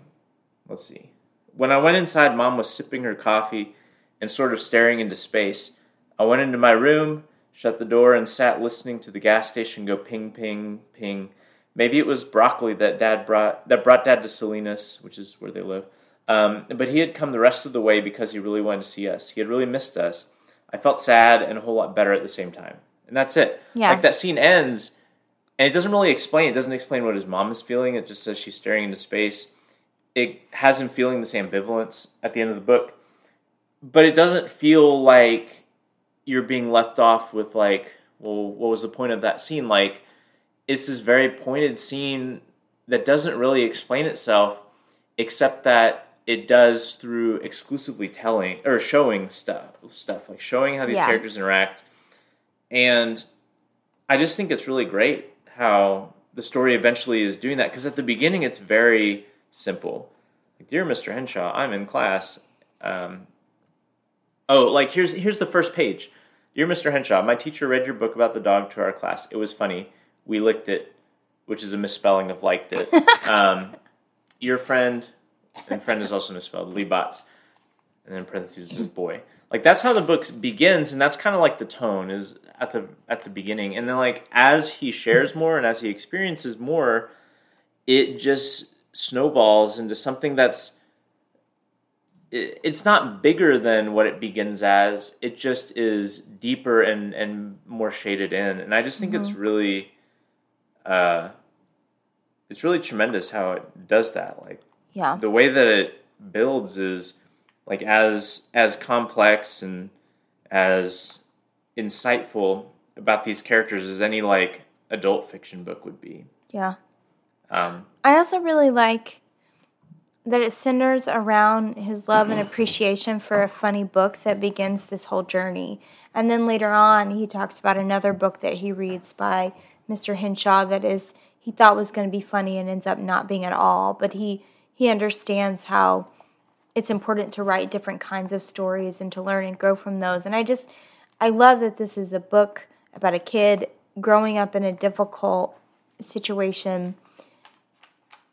let's see. When i went inside mom was sipping her coffee and sort of staring into space. I went into my room, shut the door, and sat listening to the gas station go ping, ping, ping. Maybe it was broccoli that Dad brought that brought Dad to Salinas, which is where they live. Um, but he had come the rest of the way because he really wanted to see us. He had really missed us. I felt sad and a whole lot better at the same time. And that's it. Yeah. Like that scene ends, and it doesn't really explain. It doesn't explain what his mom is feeling. It just says she's staring into space. It has him feeling this ambivalence at the end of the book but it doesn't feel like you're being left off with like, well, what was the point of that scene? Like, it's this very pointed scene that doesn't really explain itself, except that it does through exclusively telling or showing stuff, stuff like showing how these yeah. characters interact, and I just think it's really great how the story eventually is doing that because at the beginning it's very simple. Like, dear Mr. Henshaw, I'm in class. Um, Oh, like here's here's the first page. Dear Mr. Henshaw, my teacher read your book about the dog to our class. It was funny. We licked it, which is a misspelling of liked it. um, your friend, and friend is also misspelled, Lee Botts, and then parentheses is boy. Like that's how the book begins, and that's kind of like the tone is at the at the beginning, and then like as he shares more and as he experiences more, it just snowballs into something that's it's not bigger than what it begins as. It just is deeper and and more shaded in, and I just think it's really, uh, it's really tremendous how it does that. Like Yeah. the way that it builds is like as as complex and as insightful about these characters as any like adult fiction book would be. Yeah. Um, I also really like that it centers around his love and appreciation for a funny book that begins this whole journey. And then later on, he talks about another book that he reads by Mr. Henshaw that is he thought was going to be funny and ends up not being at all. But he he understands how it's important to write different kinds of stories and to learn and grow from those. And I just I love that this is a book about a kid growing up in a difficult situation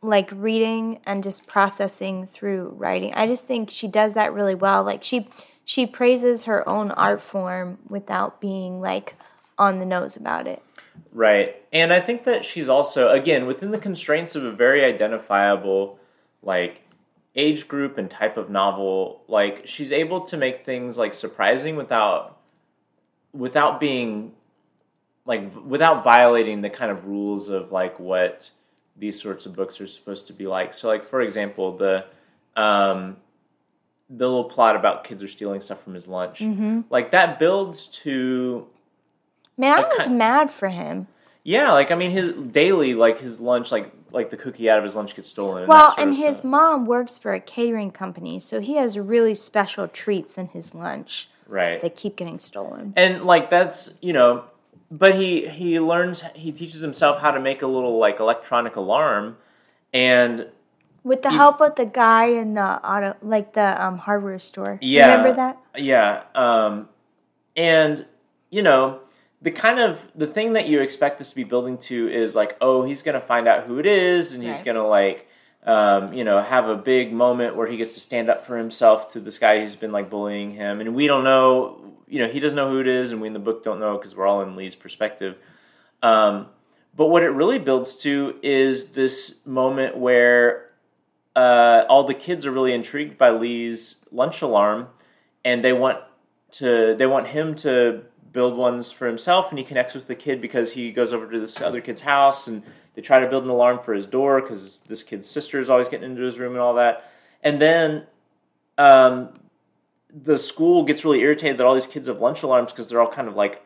like reading and just processing through writing. I just think she does that really well. Like she she praises her own art form without being like on the nose about it. Right. And I think that she's also, again, within the constraints of a very identifiable, like, age group and type of novel, like, she's able to make things, like, surprising without, without being, like, without violating the kind of rules of, like, what these sorts of books are supposed to be like. So, like, for example, the, um, the little plot about kids are stealing stuff from his lunch, like, that builds to, Man, I was ki- mad for him. Yeah, like I mean, his daily, like his lunch, like like the cookie out of his lunch gets stolen. Well, sort and his mom works for a catering company, so he has really special treats in his lunch right, that keep getting stolen. and like that's you know, but he he learns he teaches himself how to make a little like electronic alarm, and With the help of the guy in the auto like the um, hardware store. Yeah. Remember that? yeah, um, and you know. The kind of the thing that you expect this to be building to is like, oh, he's gonna find out who it is, and he's gonna like, um, you know, have a big moment where he gets to stand up for himself to this guy who's been like bullying him, and we don't know, you know, he doesn't know who it is, and we in the book don't know because we're all in Lee's perspective. Um, but what it really builds to is this moment where uh, all the kids are really intrigued by Lee's lunch alarm, and they want to they want him to build ones for himself, and he connects with the kid because he goes over to this other kid's house, and they try to build an alarm for his door because this kid's sister is always getting into his room and all that, and then. Um, the school gets really irritated that all these kids have lunch alarms because they're all kind of like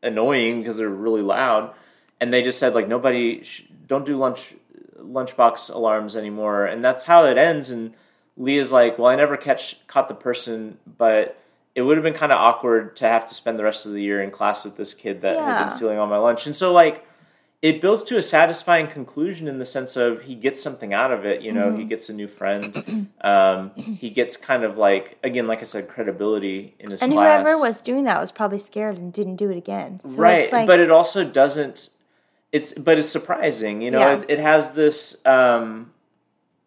annoying because they're really loud. And they just said like nobody sh- don't do lunch lunchbox alarms anymore. And that's how it ends. And lee is like well i never catch caught the person but it would have been kind of awkward to have to spend the rest of the year in class with this kid that had been stealing all my lunch and so like it builds to a satisfying conclusion in the sense of he gets something out of it you know Mm-hmm. he gets a new friend um, he gets kind of like again like i said credibility in his And class whoever was doing that was probably scared and didn't do it again. So right it's like but it also doesn't it's but it's surprising you know Yeah. it, it has this um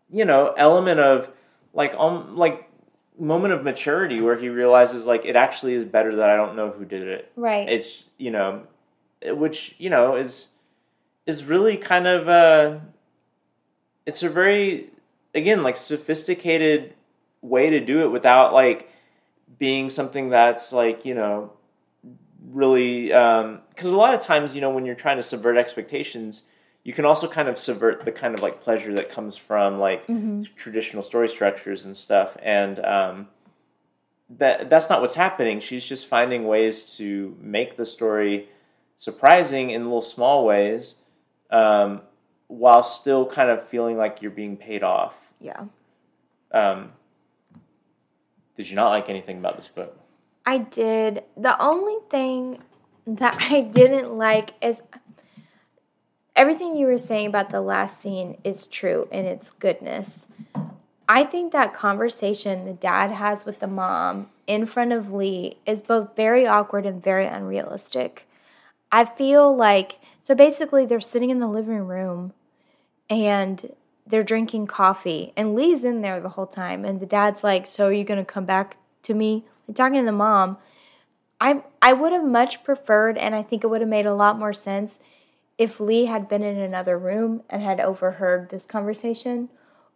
you know element of like um like moment of maturity where he realizes like it actually is better that i don't know who did it right. it's you know which you know is is really kind of uh it's a very again like sophisticated way to do it without like being something that's like you know really because a lot of times you know when you're trying to subvert expectations you can also kind of subvert the kind of like pleasure that comes from like traditional story structures and stuff and um, that that's not what's happening she's just finding ways to make the story surprising in little small ways um, while still kind of feeling like you're being paid off yeah. um, did you not like anything about this book I did. The only thing that I didn't like is everything you were saying about the last scene is true in its goodness. I think that conversation the dad has with the mom in front of Lee is both very awkward and very unrealistic. I feel like so basically they're sitting in the living room and they're drinking coffee and Lee's in there the whole time and the dad's like, "So are you going to come back to me?" Like, talking to the mom. I I would have much preferred and I think it would have made a lot more sense if Lee had been in another room and had overheard this conversation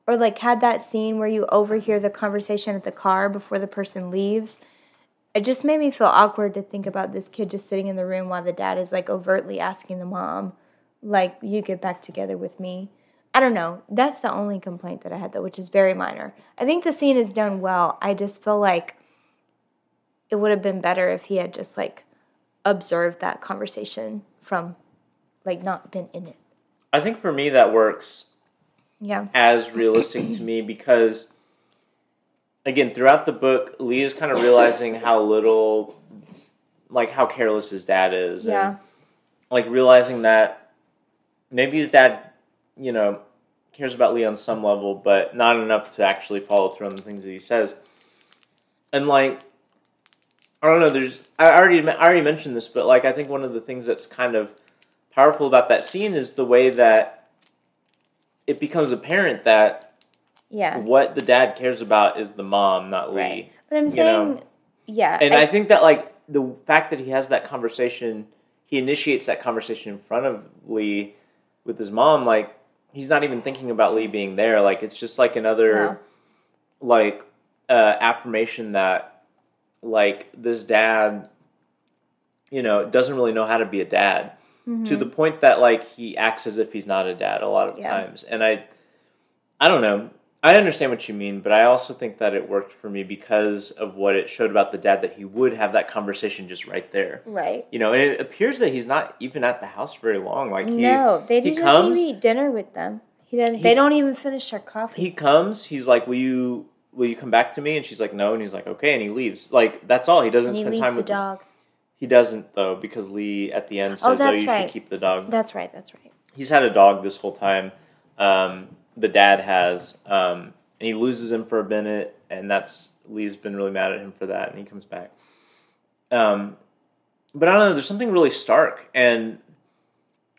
or like had that scene where you overhear the conversation at the car before the person leaves. It just made me feel awkward to think about this kid just sitting in the room while the dad is like overtly asking the mom, like, you get back together with me. I don't know. That's the only complaint that I had though, which is very minor. I think the scene is done well. I just feel like it would have been better if he had just like observed that conversation from like not been in it. I think for me that works Yeah. as realistic to me because again throughout the book lee is kind of realizing how little like how careless his dad is Yeah. and like realizing that maybe his dad you know cares about lee on some level but not enough to actually follow through on the things that he says and like i don't know there's i already i already mentioned this but like i think one of the things that's kind of powerful about that scene is the way that it becomes apparent that Yeah. what the dad cares about is the mom, not Lee. Right. But I'm saying know. yeah. And I, think that like the fact that he has that conversation, he initiates that conversation in front of Lee with his mom. Like he's not even thinking about Lee being there. Like it's just like another like uh, affirmation that like this dad, you know, doesn't really know how to be a dad to the mm-hmm. point that like he acts as if he's not a dad a lot of Yeah. times. And I, I don't know. I understand what you mean, but I also think that it worked for me because of what it showed about the dad that he would have that conversation just right there. right. You know, and it appears that he's not even at the house very long. Like he, no, they he comes, even eat dinner with them. He doesn't. He- they don't even finish their coffee. he comes. He's like, "Will you, will you come back to me?" And she's like, "No." And he's like, "Okay," and he leaves. Like that's all. He doesn't he spend time the with dog. He doesn't though because Lee at the end says, Oh, "Oh, that's you right. should keep the dog." That's right. That's right. He's had a dog this whole time. Um, the dad has, um, and he loses him for a minute, and that's Lee's been really mad at him for that, and he comes back. Um, but I don't know. There's something really stark and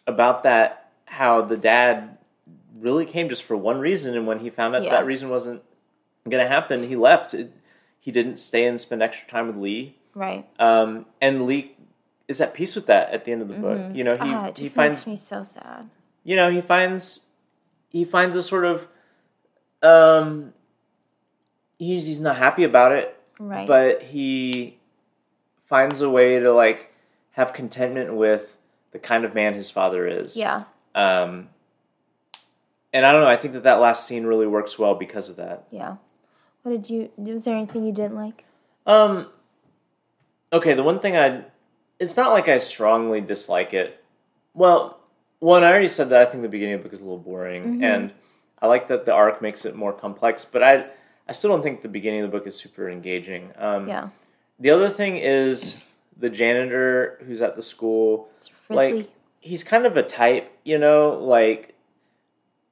about that how the dad really came just for one reason, and when he found out Yeah. that reason wasn't going to happen, he left. It, he didn't stay and spend extra time with Lee. Right. Um, and Lee is at peace with that at the end of the book. You know, he Ah, it he finds makes me so sad. you know he finds he finds a sort of um he's he's not happy about it, Right. but he finds a way to like have contentment with the kind of man his father is. yeah. Um, and I don't know. I think that that last scene really works well because of that. Yeah. What did you? Was there anything you didn't like? Um. Okay, the one thing I, it's not like I strongly dislike it. Well, one I already said that I think the beginning of the book is a little boring, Mhm. and I like that the arc makes it more complex. But I, I still don't think the beginning of the book is super engaging. Um, Yeah. The other thing is the janitor who's at the school. Like he's kind of a type, you know, like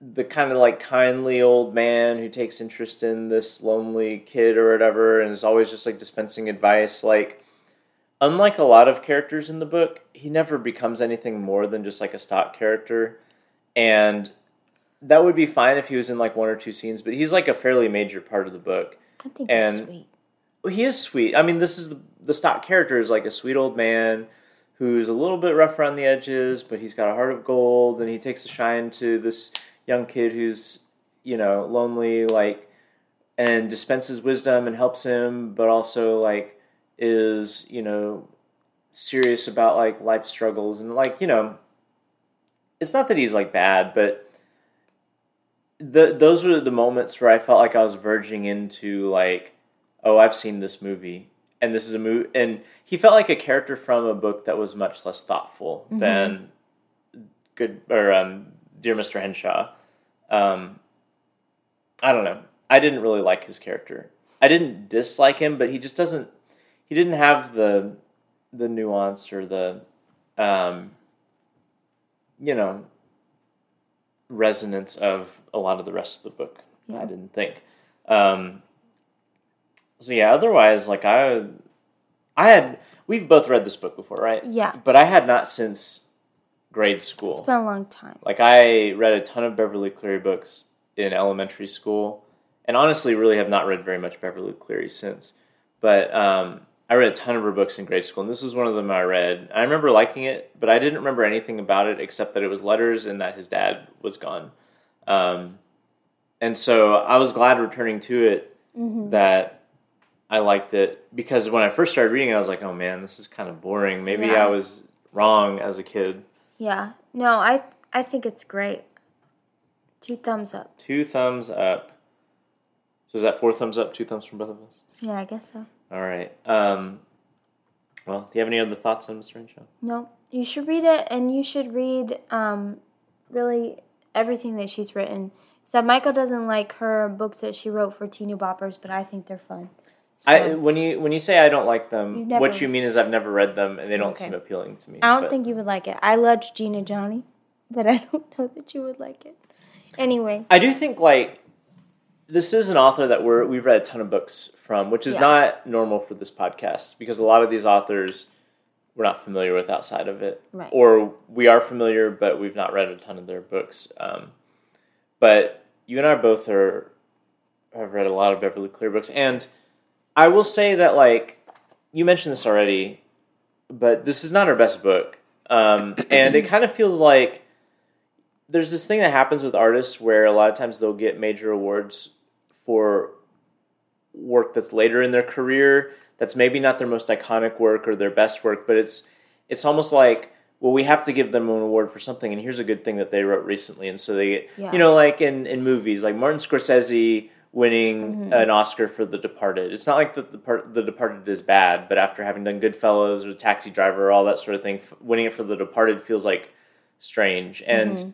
the kind of like kindly old man who takes interest in this lonely kid or whatever and is always just like dispensing advice like unlike a lot of characters in the book he never becomes anything more than just like a stock character and that would be fine if he was in like one or two scenes but he's like a fairly major part of the book I think he's and- sweet. he is sweet. I mean, this is the, the stock character is like a sweet old man who's a little bit rough around the edges, but he's got a heart of gold, and he takes a shine to this young kid who's you know lonely, like, and dispenses wisdom and helps him, but also like is you know serious about like life struggles and like you know it's not that he's like bad, but the those were the moments where I felt like I was verging into like oh, I've seen this movie, and this is a movie, and he felt like a character from a book that was much less thoughtful Mhm. than Good or um, Dear Mr. Henshaw. Um, I don't know. I didn't really like his character. I didn't dislike him, but he just doesn't. He didn't have the the nuance or the, um, you know, resonance of a lot of the rest of the book. Yeah. I didn't think. Um, so yeah, otherwise, like I, I had we've both read this book before, right? Yeah. But I had not since grade school. It's been a long time. Like I read a ton of Beverly Cleary books in elementary school, and honestly, really have not read very much Beverly Cleary since. But um, I read a ton of her books in grade school, and this was one of them I read. I remember liking it, but I didn't remember anything about it except that it was letters and that his dad was gone. Um, and so I was glad returning to it Mm-hmm. that I liked it because when I first started reading, it, I was like, oh man, this is kind of boring. Maybe Yeah. I was wrong as a kid. Yeah. No, I I think it's great. Two thumbs up. Two thumbs up. So is that four thumbs up? Two thumbs from both of us. Yeah, I guess so. All right. Um, well, do you have any other thoughts on Mr. Henshaw? No, you should read it, and you should read um, really everything that she's written. So Michael doesn't like her books that she wrote for teeny boppers, but I think they're fun. So, I when you when you say I don't like them, what you mean is I've never read them and they don't Okay. seem appealing to me. I don't but- think you would like it. I loved Jean and Johnny, but I don't know that you would like it. Anyway, I do think like this is an author that we're we've read a ton of books from, which is Yeah. not normal for this podcast because a lot of these authors we're not familiar with outside of it, Right. or we are familiar but we've not read a ton of their books. Um, but you and I both are have read a lot of Beverly Cleary books, and I will say that like you mentioned this already, but this is not her best book, um, and it kind of feels like there's this thing that happens with artists where a lot of times they'll get major awards for work that's later in their career that's maybe not their most iconic work or their best work but it's it's almost like well we have to give them an award for something and here's a good thing that they wrote recently and so they get Yeah. you know like in in movies like Martin Scorsese winning mm-hmm. an Oscar for The Departed it's not like the the, part, the Departed is bad but after having done Goodfellas or Taxi Driver or all that sort of thing f- winning it for The Departed feels like strange and mm-hmm.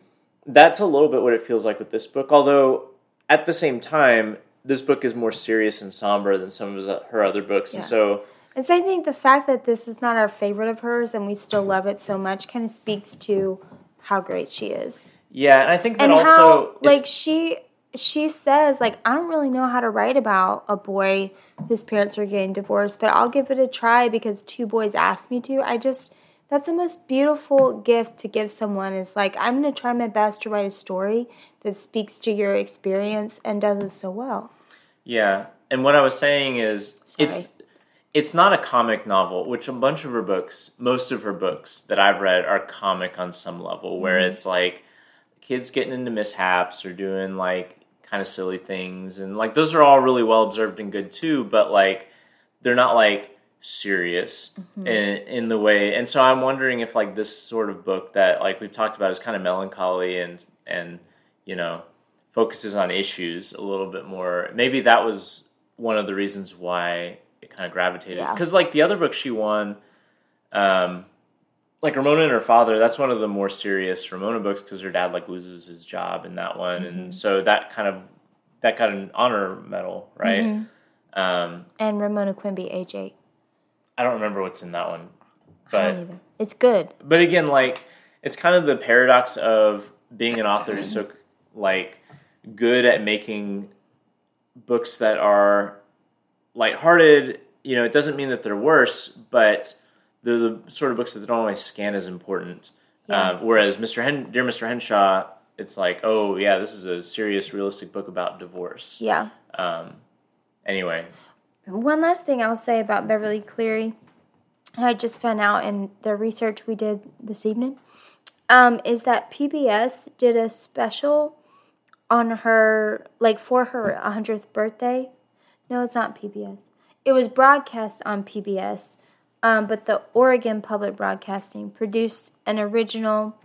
that's a little bit what it feels like with this book. Although at the same time, this book is more serious and somber than some of his, her other books, and so and so I think the fact that this is not our favorite of hers and we still love it so much kind of speaks to how great she is. yeah. And I think that and also how like she she says like i don't really know how to write about a boy whose parents are getting divorced but i'll give it a try because two boys asked me to i just that's the most beautiful gift to give someone is like i'm going to try my best to write a story that speaks to your experience and does it so well yeah. And what I was saying is it's it's not a comic novel, which a bunch of her books, most of her books that I've read are comic on some level, where Mm-hmm. it's like kids getting into mishaps or doing like kind of silly things, and like those are all really well observed and good too, but like they're not like serious Mm-hmm. in, in the way. And so I'm wondering if like this sort of book that like we've talked about is kind of melancholy and and you know focuses on issues a little bit more. Maybe that was one of the reasons why it kind of gravitated. Yeah. Because like the other book she won, um, like Ramona and her father, that's one of the more serious Ramona books because her dad like loses his job in that one, Mm-hmm. and so that kind of that got an honor medal, right? Mm-hmm. Um, and ramona Quimby Age I don't remember what's in that one, i but it's good but again, like it's kind of the paradox of being an author who's so like good at making books that are lighthearted. You know, it doesn't mean that they're worse, but they're the sort of books that don't always scan as important. Yeah. Uh, whereas Mr. Hen- Dear Mr. Henshaw, it's like, oh yeah, this is a serious, realistic book about divorce. yeah Um, anyway, One last thing I'll say about Beverly Cleary, I just found out in the research we did this evening, um, is that PBS did a special on her, like for her 100th birthday. No, it's not PBS. It was broadcast on PBS, um, but the Oregon Public Broadcasting produced an original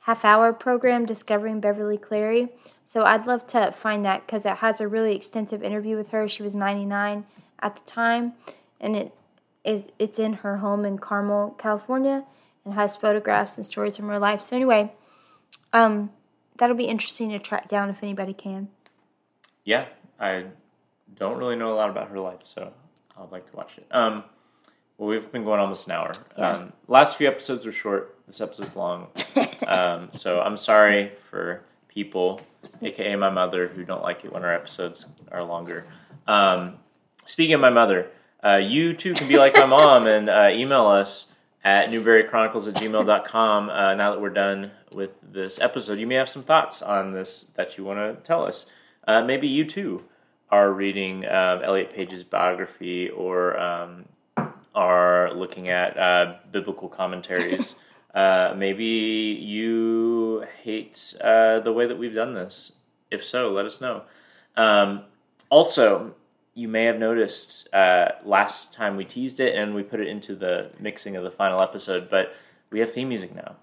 half hour program discovering Beverly Cleary. So I'd love to find that because it has a really extensive interview with her. She was 99 at the time, and it is it's in her home in Carmel, California, and has photographs and stories from her life. So anyway, um, that'll be interesting to track down if anybody can. yeah, I don't really know a lot about her life, so I'd like to watch it. Um, well, we've been going almost an hour. Yeah. Um, last few episodes were short. This episode's long, um, so I'm sorry for people, aka my mother, who don't like it when our episodes are longer. Um, speaking of my mother, uh, you too can be like my mom and uh, email us at newberychronicles at gmail.com. Uh, now that we're done with this episode, you may have some thoughts on this that you want to tell us. Uh, maybe you too are reading um, Elliot Page's biography or um, are looking at uh, biblical commentaries. uh, maybe you hate uh, the way that we've done this. If so, let us know. Um, also, you may have noticed uh, last time we teased it and we put it into the mixing of the final episode, but we have theme music now,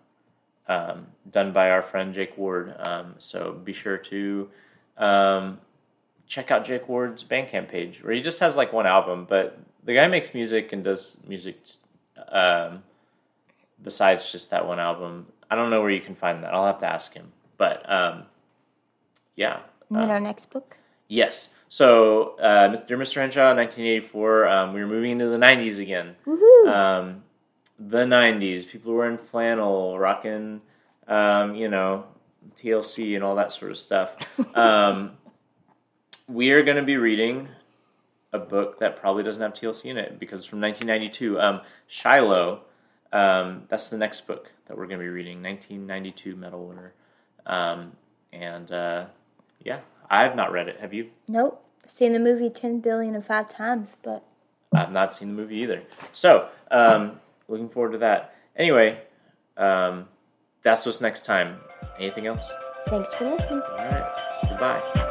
um, done by our friend Jake Ward. Um, so be sure to um, check out Jake Ward's Bandcamp page, where he just has like one album, but the guy makes music and does music um, besides just that one album. I don't know where you can find that. I'll have to ask him. But um, yeah. And then uh, our next book. yes. So, uh, Dear Mr. Henshaw, 1984, um, we were moving into the 90s again. Um, the 90s, people were in flannel, rocking, um, you know, TLC and all that sort of stuff. Um, we are going to be reading a book that probably doesn't have TLC in it because it's from 1992. Um, Shiloh, um, that's the next book that we're going to be reading, 1992 Medal. Um, and uh, yeah, I've not read it. Have you? nope. Seen the movie 10 billion and five times, but I've not seen the movie either. So, um, looking forward to that. Anyway, um, that's what's next time. Anything else? thanks for listening. All right. Goodbye.